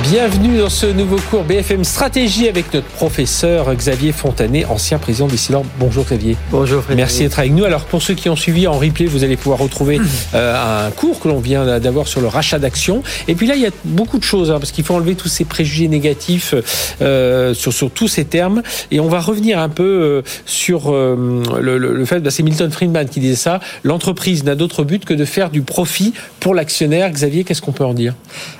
Bienvenue dans ce nouveau cours BFM Stratégie avec notre professeur Xavier Fontanet, ancien président d'Isilor. Bonjour Xavier. Bonjour Frédéric. Merci d'être avec nous. Alors pour ceux qui ont suivi en replay, vous allez pouvoir retrouver euh, un cours que l'on vient d'avoir sur le rachat d'actions. Et puis là, il y a beaucoup de choses, hein, parce qu'il faut enlever tous ces préjugés négatifs euh, sur, sur tous ces termes. Et on va revenir un peu euh, sur le, fait, bah, c'est Milton Friedman qui disait ça, l'entreprise n'a d'autre but que de faire du profit pour l'actionnaire. Xavier, qu'est-ce qu'on peut en dire?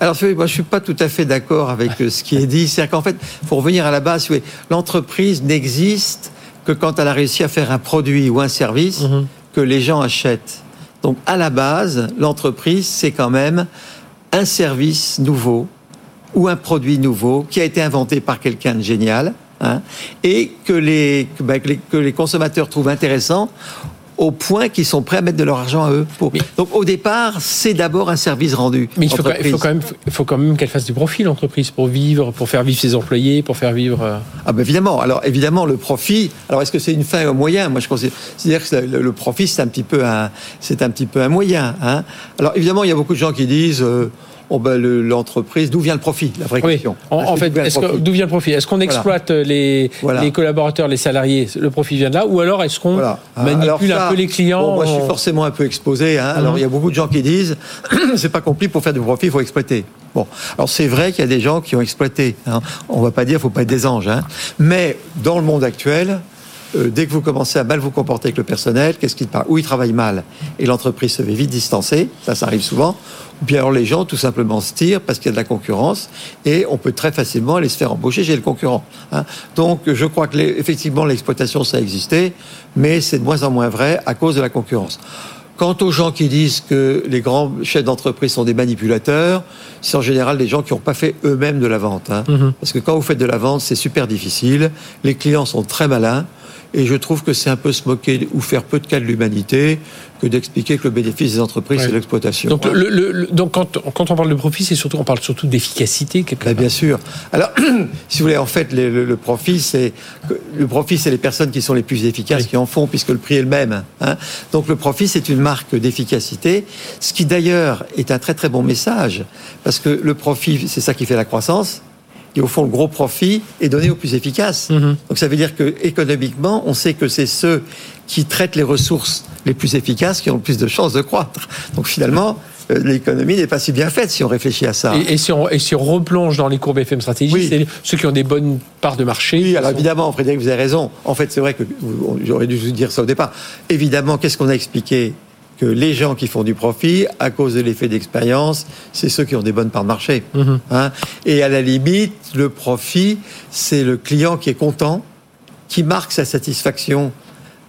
Alors moi, je suis pas tout à fait d'accord avec ce qui est dit. C'est-à-dire qu'en fait, pour revenir à la base, oui, l'entreprise n'existe que quand elle a réussi à faire un produit ou un service mm -hmm. que les gens achètent. Donc, à la base, l'entreprise, c'est quand même un service nouveau ou un produit nouveau qui a été inventé par quelqu'un de génial hein, et que les, bah, que les, que les consommateurs trouvent intéressant au point qu'ils sont prêts à mettre de leur argent à eux. Pour... Mais, Donc au départ, c'est d'abord un service rendu. Mais il faut, quand même, il faut quand même qu'elle fasse du profit l'entreprise pour vivre, pour faire vivre ses employés, pour faire vivre. Euh... Ah ben évidemment. Alors évidemment le profit. Alors est-ce que c'est une fin ou un moyen? Moi je considère que le, profit c'est un petit peu un, c'est un petit peu un moyen. Hein Alors évidemment il y a beaucoup de gens qui disent. Euh, Oh ben l'entreprise, d'où vient le profit La vraie oui. question. En, en fait, d'où vient le profit Est-ce qu'on exploite voilà. les, voilà. les collaborateurs, les salariés Le profit vient de là Ou alors est-ce qu'on voilà. manipule ça, un peu les clients bon, Moi, je suis forcément un peu exposé. Hein. Alors, mm -hmm. il y a beaucoup de gens qui disent c'est pas compris pour faire du profit, il faut exploiter. Bon, alors c'est vrai qu'il y a des gens qui ont exploité. Hein. On va pas dire, faut pas être des anges. Hein. Mais dans le monde actuel, euh, dès que vous commencez à mal vous comporter avec le personnel, qu'est-ce qui Ou il travaille mal et l'entreprise se fait vite distancer, ça, ça arrive souvent. Ou bien alors les gens tout simplement se tirent parce qu'il y a de la concurrence et on peut très facilement aller se faire embaucher chez le concurrent. Hein. Donc je crois que les, effectivement l'exploitation ça a existé, mais c'est de moins en moins vrai à cause de la concurrence. Quant aux gens qui disent que les grands chefs d'entreprise sont des manipulateurs, c'est en général des gens qui n'ont pas fait eux-mêmes de la vente. Hein. Mm -hmm. Parce que quand vous faites de la vente, c'est super difficile. Les clients sont très malins. Et je trouve que c'est un peu se moquer ou faire peu de cas de l'humanité que d'expliquer que le bénéfice des entreprises, ouais. c'est l'exploitation. Donc, le, le, le, donc quand, quand, on parle de profit, c'est surtout, on parle surtout d'efficacité. Ben, bien sûr. Alors, si vous voulez, en fait, le, profit, c'est le profit, c'est les personnes qui sont les plus efficaces oui. qui en font, puisque le prix est le même. Hein. Donc, le profit, c'est une marque d'efficacité, ce qui d'ailleurs est un très très bon message, parce que le profit, c'est ça qui fait la croissance. Et au fond, le gros profit est donné aux plus efficaces. -hmm. Donc ça veut dire que économiquement, on sait que c'est ceux qui traitent les ressources les plus efficaces qui ont le plus de chances de croître. Donc finalement, euh, l'économie n'est pas si bien faite si on réfléchit à ça. Et, et, si, on, et si on replonge dans les courbes FM stratégie, oui. c'est ceux qui ont des bonnes parts de marché. Oui, alors sont... évidemment, Frédéric, vous avez raison. En fait, c'est vrai que j'aurais dû vous dire ça au départ. Évidemment, qu'est-ce qu'on a expliqué que les gens qui font du profit, à cause de l'effet d'expérience, c'est ceux qui ont des bonnes parts de marché. Mmh. Hein et à la limite, le profit, c'est le client qui est content, qui marque sa satisfaction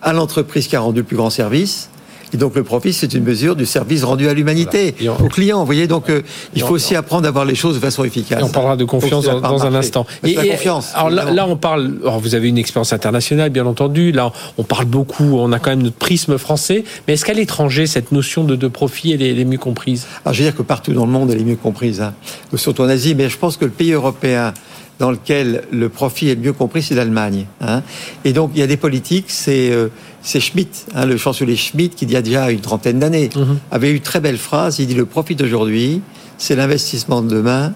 à l'entreprise qui a rendu le plus grand service. Et donc le profit, c'est une mesure du service rendu à l'humanité, voilà. au client. Vous voyez, donc euh, il faut aussi apprendre à voir les choses de façon efficace. Et on parlera de confiance dans, dans un instant. Et, et, confiance. Alors là, là, on parle. Alors vous avez une expérience internationale, bien entendu. Là, on parle beaucoup. On a quand même notre prisme français. Mais est-ce qu'à l'étranger, cette notion de, de profit, elle est, elle est, mieux comprise? Alors je veux dire que partout dans le monde, elle est mieux comprise. Hein. Surtout en Asie, mais je pense que le pays européen dans lequel le profit est mieux compris, c'est l'Allemagne. Hein. Et donc, il y a des politiques, c'est euh, Schmitt, hein, le chancelier Schmitt, qui il y a déjà une trentaine d'années, mm -hmm. avait eu une très belle phrase, il dit le profit d'aujourd'hui, c'est l'investissement de demain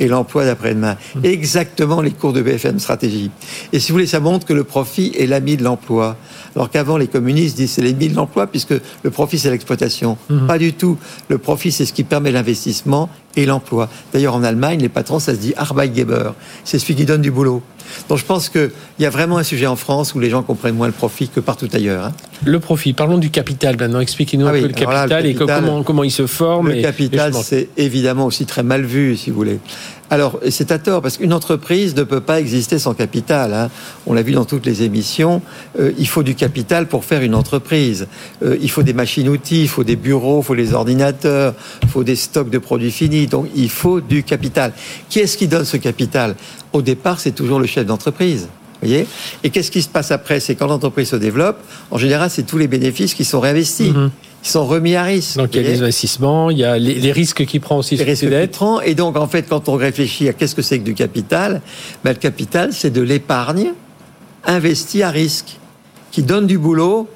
et l'emploi d'après-demain. Exactement les cours de BFM Stratégie. Et si vous voulez, ça montre que le profit est l'ami de l'emploi. Alors qu'avant, les communistes disent c'est l'ennemi de l'emploi puisque le profit, c'est l'exploitation. Mmh. Pas du tout. Le profit, c'est ce qui permet l'investissement et l'emploi. D'ailleurs, en Allemagne, les patrons, ça se dit Arbeitgeber. C'est celui qui donne du boulot. Donc je pense qu'il y a vraiment un sujet en France où les gens comprennent moins le profit que partout ailleurs. Hein. Le profit, parlons du capital maintenant. Expliquez-nous ah un oui, peu le capital, là, le capital et comment, comment il se forme. Le et, capital, c'est évidemment aussi très mal vu, si vous voulez. Alors, c'est à tort, parce qu'une entreprise ne peut pas exister sans capital. Hein. On l'a vu dans toutes les émissions. Euh, il faut du capital pour faire une entreprise. Euh, il faut des machines-outils, il faut des bureaux, il faut les ordinateurs, il faut des stocks de produits finis. Donc, il faut du capital. Qui est-ce qui donne ce capital? Au départ, c'est toujours le chef d'entreprise. Voyez? Et qu'est-ce qui se passe après? C'est quand l'entreprise se développe, en général, c'est tous les bénéfices qui sont réinvestis. Mm -hmm qui sont remis à risque. Donc il y a les investissements, il y a les, les risques qu'il prend aussi. Les risques qu'il prend. Et donc en fait, quand on réfléchit à qu'est-ce que c'est que du capital, ben, le capital, c'est de l'épargne investie à risque. qui donne du boulot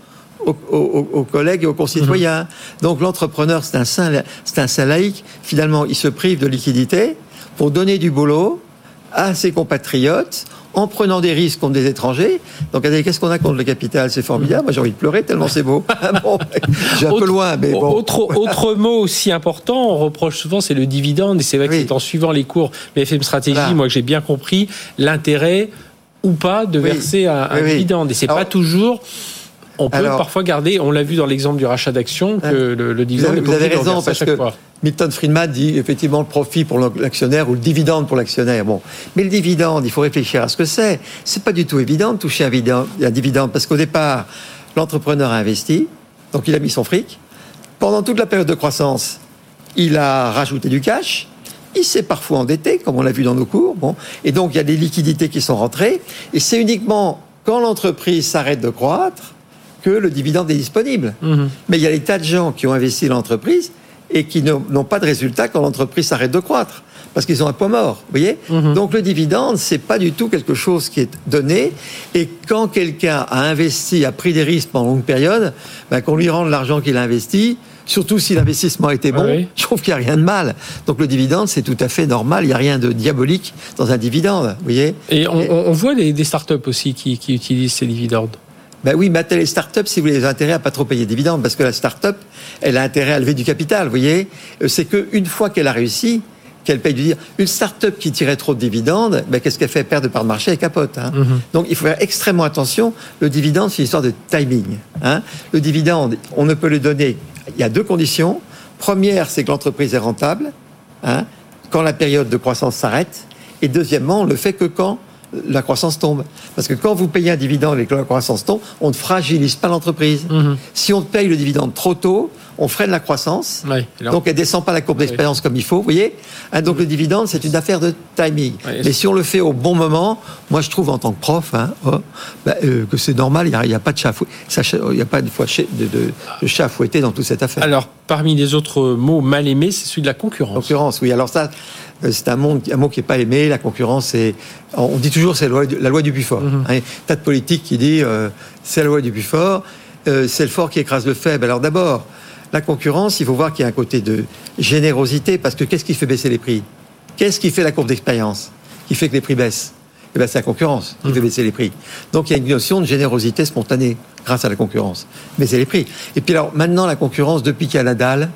aux, aux- aux collègues et aux concitoyens. Donc l'entrepreneur, c'est un saint, c'est un saint laïque. Finalement, il se prive de liquidité pour donner du boulot à ses compatriotes en prenant des risques contre des étrangers. Donc, qu'est-ce qu'on a contre le capital? C'est formidable. Moi, j'ai envie de pleurer tellement c'est beau. bon, j'ai un peu Autre- loin, mais bon. Autre, autre mot aussi important, on reproche souvent, c'est le dividende. Et c'est vrai que Oui. c'est en suivant les cours BFM Stratégie, moi que j'ai bien compris l'intérêt ou pas de Oui. verser un, un Oui, dividende. Et c'est pas toujours. On peut Alors- parfois garder, on l'a vu dans l'exemple du rachat d'actions, que le, le Vous dividende avez, vous avez raison, parce que fois. Milton Friedman dit effectivement le profit pour l'actionnaire ou le dividende pour l'actionnaire. Bon, mais le dividende, il faut réfléchir à ce que c'est. C'est pas du tout évident de toucher un dividende, un dividende parce qu'au départ, l'entrepreneur a investi, donc il a mis son fric. Pendant toute la période de croissance, il a rajouté du cash. Il s'est parfois endetté, comme on l'a vu dans nos cours. Bon, et donc il y a des liquidités qui sont rentrées. Et c'est uniquement quand l'entreprise s'arrête de croître que le dividende est disponible. Mhm. Mais il y a des tas de gens qui ont investi dans l'entreprise et qui n'ont pas de résultat quand l'entreprise s'arrête de croître. Parce qu'ils ont un point mort, vous voyez Mhm. Donc le dividende, c'est pas du tout quelque chose qui est donné. Et quand quelqu'un a investi, a pris des risques pendant une longue période, ben, qu'on lui rende l'argent qu'il a investi, surtout si l'investissement était bon, Oui. je trouve qu'il n'y a rien de mal. Donc le dividende, c'est tout à fait normal. Il n'y a rien de diabolique dans un dividende, vous voyez Et on, voit des, des startups aussi qui, qui utilisent ces dividendes. Ben oui, mais les startups, si vous voulez, intérêt à pas trop payer de dividendes, parce que la startup, elle a intérêt à lever du capital, vous voyez. Euh, C'est qu'une fois qu'elle a réussi, qu'elle paye du dividende. Une startup qui tirait trop de dividendes, ben qu'est-ce qu'elle fait? Perdre de part de marché, elle capote. hein. Donc il faut faire extrêmement attention. Le dividende, c'est une histoire de timing. hein. Le dividende, on ne peut le donner. Il y a deux conditions. Première, c'est que l'entreprise est rentable, hein, quand la période de croissance s'arrête. Et deuxièmement, on le fait que quand la croissance tombe. Parce que quand vous payez un dividende et que la croissance tombe, on ne fragilise pas l'entreprise. Mhm. Si on paye le dividende trop tôt, on freine la croissance. Donc elle descend pas la courbe d'expérience comme il faut, vous voyez. Hein, donc le dividende, c'est une affaire de timing. Mais si on le fait au bon moment, moi je trouve en tant que prof hein, oh, bah, euh, que c'est normal. Il n'y a, il y a pas de chat, il y a pas de, fois chez- de, de- de chat fouetté dans toute cette affaire. Alors, parmi les autres mots mal aimés, c'est celui de la concurrence. Concurrence, oui. Alors ça, c'est un, monde, un mot qui n'est pas aimé. La concurrence, c'est, on dit toujours c'est la loi, du- plus fort. Mhm. Hein, tas de politiques qui dit euh, c'est la loi du plus fort, euh, c'est le fort qui écrase le faible. Alors d'abord, la concurrence, il faut voir qu'il y a un côté de générosité, parce que qu'est-ce qui fait baisser les prix? Qu'est-ce qui fait la courbe d'expérience Qui fait que les prix baissent? Eh ben, c'est la concurrence qui fait baisser les prix. Donc il y a une notion de générosité spontanée grâce à la concurrence. Baisser les prix. Et puis alors maintenant la concurrence, depuis qu'il y a Nadal,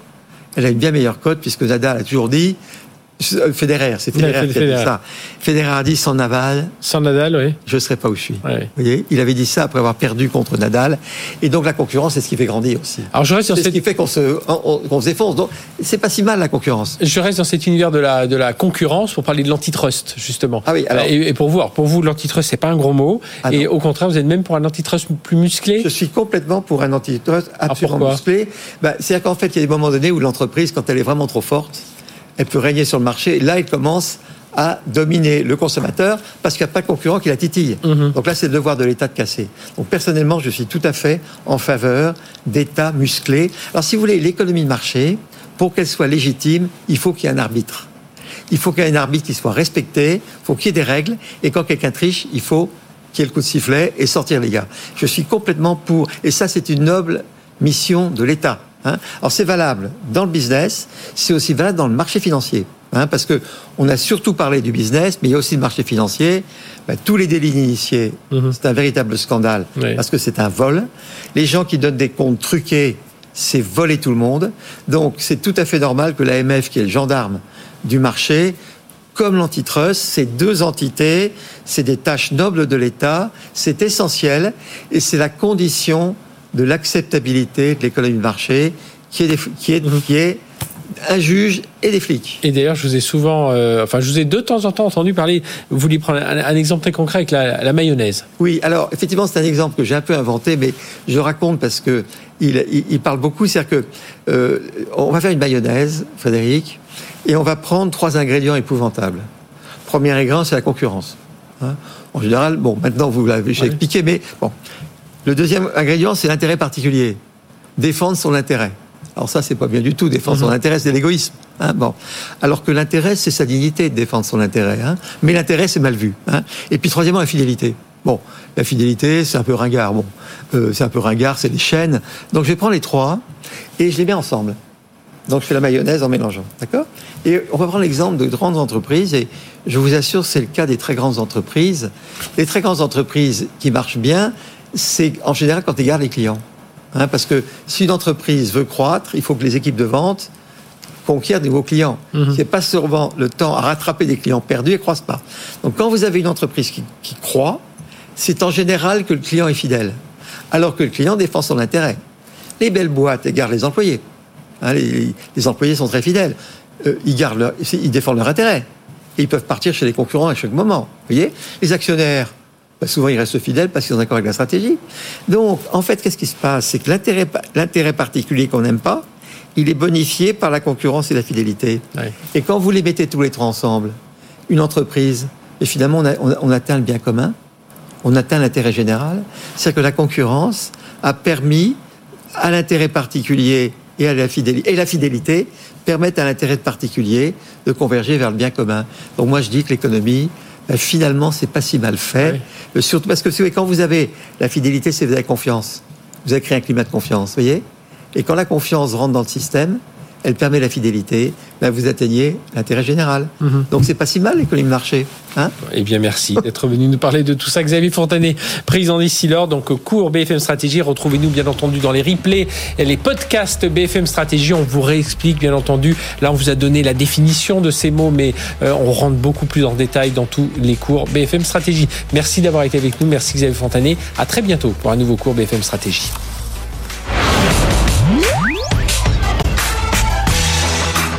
elle a une bien meilleure cote puisque Nadal a toujours dit euh, Federer, c'est Federer Ouais, qui a dit ça. Federer a dit sans Naval, Sans Nadal, oui. je ne serai pas où je suis. Ouais. Vous voyez, il avait dit ça après avoir perdu contre Nadal. Et donc la concurrence, c'est ce qui fait grandir aussi. Alors, je reste C'est ce qui fait qu'on se, on- se défonce. Donc c'est pas si mal la concurrence. Je reste dans cet univers de la, de la concurrence pour parler de l'antitrust, justement. Ah oui, alors- et, et pour vous, alors, pour vous, l'antitrust, c'est pas un gros mot. Ah et au contraire, vous êtes même pour un antitrust plus musclé. Je suis complètement pour un antitrust absolument pourquoi musclé. Ben, C'est-à-dire qu'en fait, il y a des moments donnés où l'entreprise, quand elle est vraiment trop forte, elle peut régner sur le marché. Et là, elle commence à dominer le consommateur parce qu'il n'y a pas de concurrent qui la titille. Mhm. Donc là, c'est le devoir de l'État de casser. Donc personnellement, je suis tout à fait en faveur d'États musclés. Alors si vous voulez, l'économie de marché, pour qu'elle soit légitime, il faut qu'il y ait un arbitre. Il faut qu'il y ait un arbitre qui soit respecté, il faut qu'il y ait des règles, et quand quelqu'un triche, il faut qu'il y ait le coup de sifflet et sortir les gars. Je suis complètement pour, et ça c'est une noble mission de l'État. Hein. Alors c'est valable dans le business, c'est aussi valable dans le marché financier. hein, parce que on a surtout parlé du business, mais il y a aussi le marché financier. Ben, tous les délits initiés, Mhm. c'est un véritable scandale, Oui. parce que c'est un vol. Les gens qui donnent des comptes truqués, c'est voler tout le monde. Donc c'est tout à fait normal que l'AMF, qui est le gendarme du marché, comme l'antitrust, ces deux entités, c'est des tâches nobles de l'État, c'est essentiel, et c'est la condition de l'acceptabilité de l'économie de marché, qui est, des- qui est, Mhm. qui est un juge et des flics. Et d'ailleurs, je vous ai souvent, euh, enfin, je vous ai de temps en temps entendu parler. Vous vouliez prendre un, un exemple très concret avec la, la mayonnaise. Oui, alors effectivement, c'est un exemple que j'ai un peu inventé, mais je raconte parce que il, il- il parle beaucoup. C'est-à-dire que euh, on va faire une mayonnaise, Frédéric, et on va prendre trois ingrédients épouvantables. Premier ingrédient, c'est la concurrence. hein. en général, bon, maintenant vous l'avez j'ai Ouais. expliqué, mais bon. Le deuxième ingrédient, c'est l'intérêt particulier. Défendre son intérêt. Alors ça, c'est pas bien du tout. Défendre son Mhm. intérêt, c'est l'égoïsme. hein, bon. Alors que l'intérêt, c'est sa dignité de défendre son intérêt. hein. Mais l'intérêt, c'est mal vu. hein. Et puis troisièmement, la fidélité. Bon, la fidélité, c'est un peu ringard. Bon, euh, c'est un peu ringard, c'est des chaînes. Donc je vais prendre les trois et je les mets ensemble. Donc je fais la mayonnaise en mélangeant, d'accord? Et on va prendre l'exemple de grandes entreprises et je vous assure, c'est le cas des très grandes entreprises. Les très grandes entreprises qui marchent bien, c'est en général quand gardent les clients. Hein, parce que si une entreprise veut croître, il faut que les équipes de vente conquièrent de nouveaux clients. Mm C'est pas seulement le temps à rattraper des clients perdus et ne croissent pas. Donc quand vous avez une entreprise qui, qui croît, c'est en général que le client est fidèle, alors que le client défend son intérêt. Les belles boîtes elles gardent les employés. Hein, les, employés sont très fidèles. Euh, ils, gardent ils défendent leur intérêt. Et ils peuvent partir chez les concurrents à chaque moment. voyez? Les actionnaires, bah, souvent ils restent fidèles parce qu'ils sont d'accord avec la stratégie. Donc, en fait, qu'est-ce qui se passe? C'est que l'intérêt particulier qu'on n'aime pas, il est bonifié par la concurrence et la fidélité. Et quand vous les mettez tous les trois ensemble, une entreprise, et finalement on atteint le bien commun, on atteint l'intérêt général, c'est-à-dire que la concurrence a permis à l'intérêt particulier et à la fidélité, et la fidélité permettent à l'intérêt particulier de converger vers le bien commun. Donc moi je dis que l'économie, ben, finalement, c'est pas si mal fait. Euh, surtout parce que quand vous avez la fidélité, c'est vous avez confiance. Vous avez créé un climat de confiance, voyez? Et quand la confiance rentre dans le système, elle permet la fidélité, ben vous atteignez l'intérêt général. Mhm. Donc c'est pas si mal l'économie de marché. Hein eh bien merci d'être venu nous parler de tout ça. Xavier Fontanet, président d'Issilor, donc cours BFM Stratégie. Retrouvez-nous bien entendu dans les replays et les podcasts BFM Stratégie. On vous réexplique bien entendu. Là on vous a donné la définition de ces mots, mais euh, on rentre beaucoup plus en détail dans tous les cours BFM Stratégie. Merci d'avoir été avec nous. Merci Xavier Fontanet. À très bientôt pour un nouveau cours BFM Stratégie.